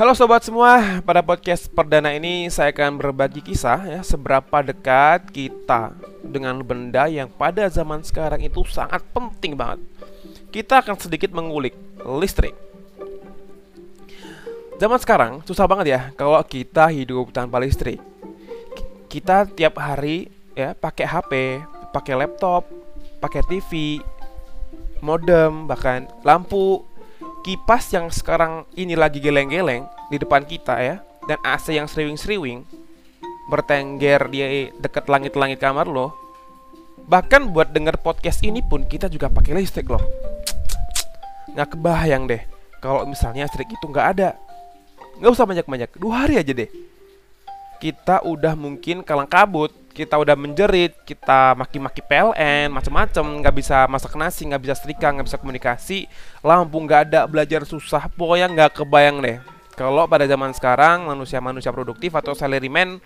Halo sobat semua, pada podcast perdana ini saya akan berbagi kisah ya seberapa dekat kita dengan benda yang pada zaman sekarang itu sangat penting banget. Kita akan sedikit mengulik listrik. Zaman sekarang susah banget ya kalau kita hidup tanpa listrik. Kita tiap hari ya pakai HP, pakai laptop, pakai TV, modem, bahkan lampu, kipas yang sekarang ini lagi geleng-geleng di depan kita ya. Dan AC yang seriwing-seriwing bertengger di dekat langit-langit kamar lo. Bahkan buat denger podcast ini pun kita juga pakai listrik loh. Nggak kebayang deh kalau misalnya listrik itu nggak ada. Nggak usah banyak-banyak dua hari aja deh. Kita udah mungkin kalang kabut kita udah menjerit, kita maki-maki PLN, macem-macem, nggak bisa masak nasi, nggak bisa setrika, nggak bisa komunikasi, lampu nggak ada, belajar susah, pokoknya nggak kebayang deh. Kalau pada zaman sekarang manusia-manusia produktif atau salaryman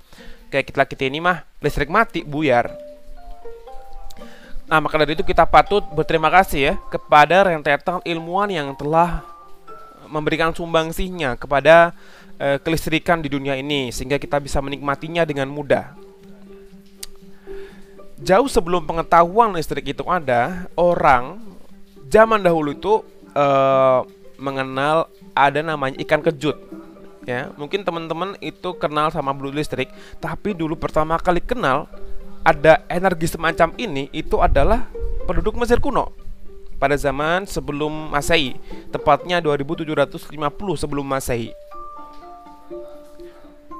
kayak kita kita ini mah listrik mati buyar. Nah maka dari itu kita patut berterima kasih ya kepada rentetan ilmuwan yang telah memberikan sumbangsihnya kepada uh, kelistrikan di dunia ini sehingga kita bisa menikmatinya dengan mudah jauh sebelum pengetahuan listrik itu ada, orang zaman dahulu itu uh, mengenal ada namanya ikan kejut. Ya, mungkin teman-teman itu kenal sama blue listrik, tapi dulu pertama kali kenal ada energi semacam ini itu adalah penduduk Mesir kuno pada zaman sebelum Masehi, tepatnya 2750 sebelum Masehi.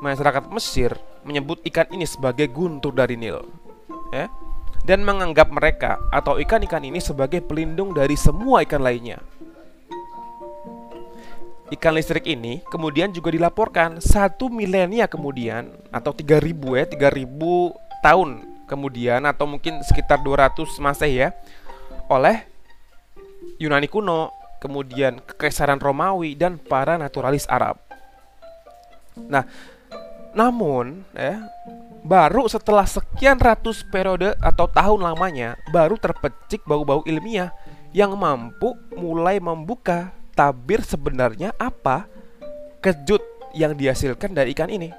Masyarakat Mesir menyebut ikan ini sebagai guntur dari Nil ya, dan menganggap mereka atau ikan-ikan ini sebagai pelindung dari semua ikan lainnya. Ikan listrik ini kemudian juga dilaporkan satu milenia kemudian atau 3000 ya, 3000 tahun kemudian atau mungkin sekitar 200 Masehi ya oleh Yunani kuno, kemudian Kekaisaran Romawi dan para naturalis Arab. Nah, namun ya Baru setelah sekian ratus periode atau tahun lamanya, baru terpecik bau-bau ilmiah yang mampu mulai membuka tabir sebenarnya apa kejut yang dihasilkan dari ikan ini.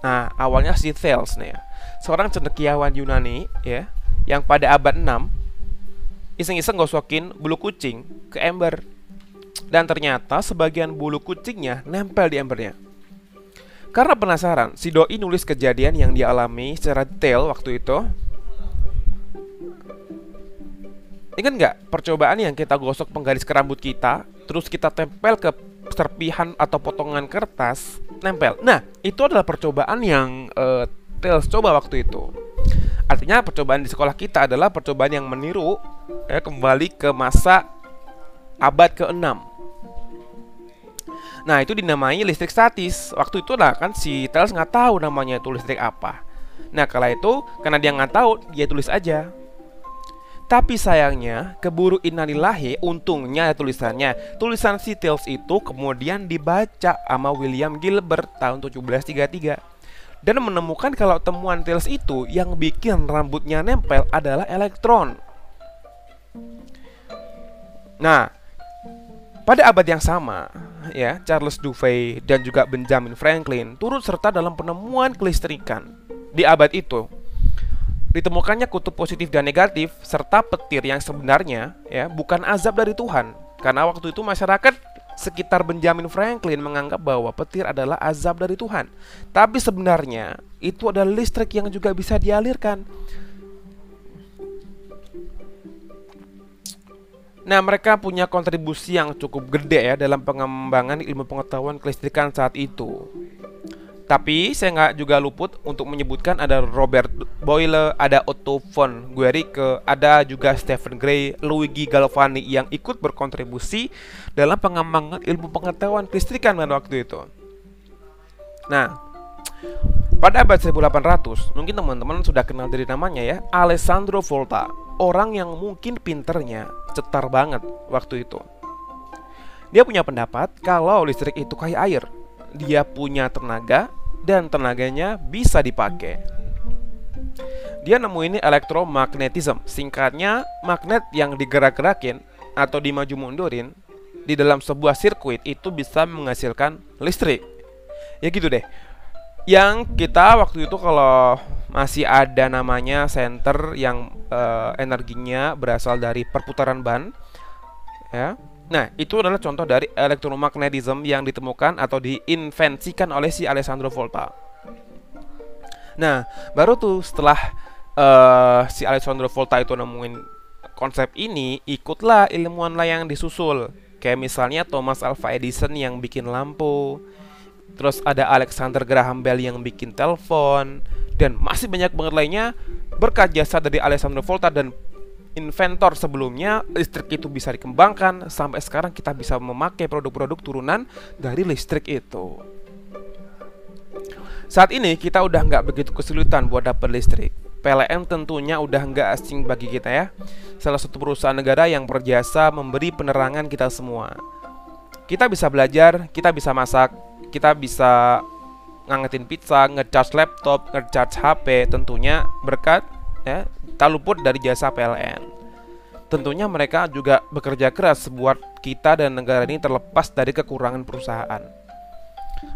Nah, awalnya si Thales nih ya. Seorang cendekiawan Yunani ya, yang pada abad 6 iseng-iseng gosokin bulu kucing ke ember. Dan ternyata sebagian bulu kucingnya nempel di embernya. Karena penasaran, si doi nulis kejadian yang dia alami secara detail waktu itu. Ingat nggak percobaan yang kita gosok penggaris ke rambut kita, terus kita tempel ke serpihan atau potongan kertas, nempel. Nah, itu adalah percobaan yang uh, Tails coba waktu itu. Artinya percobaan di sekolah kita adalah percobaan yang meniru ya, kembali ke masa abad ke-6 Nah itu dinamai listrik statis Waktu itu lah kan si Tails nggak tahu namanya itu listrik apa Nah kala itu karena dia nggak tahu dia tulis aja Tapi sayangnya keburu innalillahi untungnya tulisannya. Tulisan si Tails itu kemudian dibaca sama William Gilbert tahun 1733 Dan menemukan kalau temuan Tails itu yang bikin rambutnya nempel adalah elektron. Nah pada abad yang sama, ya, Charles Duvey dan juga Benjamin Franklin turut serta dalam penemuan kelistrikan. Di abad itu, ditemukannya kutub positif dan negatif serta petir yang sebenarnya ya bukan azab dari Tuhan. Karena waktu itu masyarakat sekitar Benjamin Franklin menganggap bahwa petir adalah azab dari Tuhan. Tapi sebenarnya itu adalah listrik yang juga bisa dialirkan. Nah, mereka punya kontribusi yang cukup gede ya dalam pengembangan ilmu pengetahuan kelistrikan saat itu. Tapi saya nggak juga luput untuk menyebutkan ada Robert Boyle, ada Otto von Guericke, ada juga Stephen Gray, Luigi Galvani yang ikut berkontribusi dalam pengembangan ilmu pengetahuan kelistrikan pada waktu itu. Nah, pada abad 1800, mungkin teman-teman sudah kenal dari namanya ya, Alessandro Volta orang yang mungkin pinternya cetar banget waktu itu. Dia punya pendapat kalau listrik itu kayak air. Dia punya tenaga dan tenaganya bisa dipakai. Dia nemu ini elektromagnetism, singkatnya magnet yang digerak-gerakin atau dimaju mundurin di dalam sebuah sirkuit itu bisa menghasilkan listrik. Ya gitu deh. Yang kita waktu itu kalau masih ada namanya senter yang uh, energinya berasal dari perputaran ban ya. Nah, itu adalah contoh dari elektromagnetism yang ditemukan atau diinvensikan oleh si Alessandro Volta. Nah, baru tuh setelah uh, si Alessandro Volta itu nemuin konsep ini, ikutlah ilmuwan lain yang disusul Kayak misalnya Thomas Alva Edison yang bikin lampu, terus ada Alexander Graham Bell yang bikin telepon, dan masih banyak banget lainnya berkat jasa dari Alessandro Volta dan inventor sebelumnya listrik itu bisa dikembangkan sampai sekarang kita bisa memakai produk-produk turunan dari listrik itu. Saat ini kita udah nggak begitu kesulitan buat dapat listrik. PLN tentunya udah nggak asing bagi kita ya. Salah satu perusahaan negara yang berjasa memberi penerangan kita semua. Kita bisa belajar, kita bisa masak, kita bisa ngangetin pizza, ngecharge laptop, ngecharge HP, tentunya berkat ya tak luput dari jasa PLN. Tentunya mereka juga bekerja keras buat kita dan negara ini terlepas dari kekurangan perusahaan.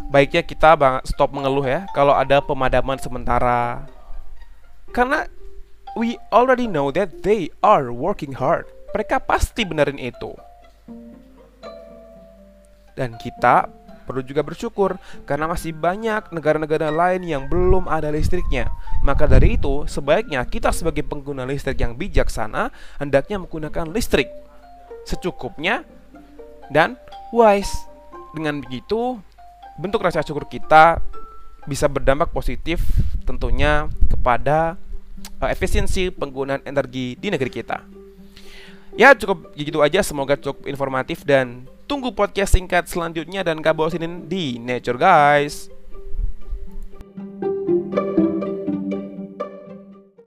Baiknya kita stop mengeluh ya kalau ada pemadaman sementara, karena we already know that they are working hard. Mereka pasti benerin itu. Dan kita perlu juga bersyukur karena masih banyak negara-negara lain yang belum ada listriknya. Maka dari itu, sebaiknya kita sebagai pengguna listrik yang bijaksana hendaknya menggunakan listrik secukupnya dan wise. Dengan begitu, bentuk rasa syukur kita bisa berdampak positif tentunya kepada uh, efisiensi penggunaan energi di negeri kita. Ya cukup gitu aja, semoga cukup informatif dan tunggu podcast singkat selanjutnya dan kabel sinin di Nature guys.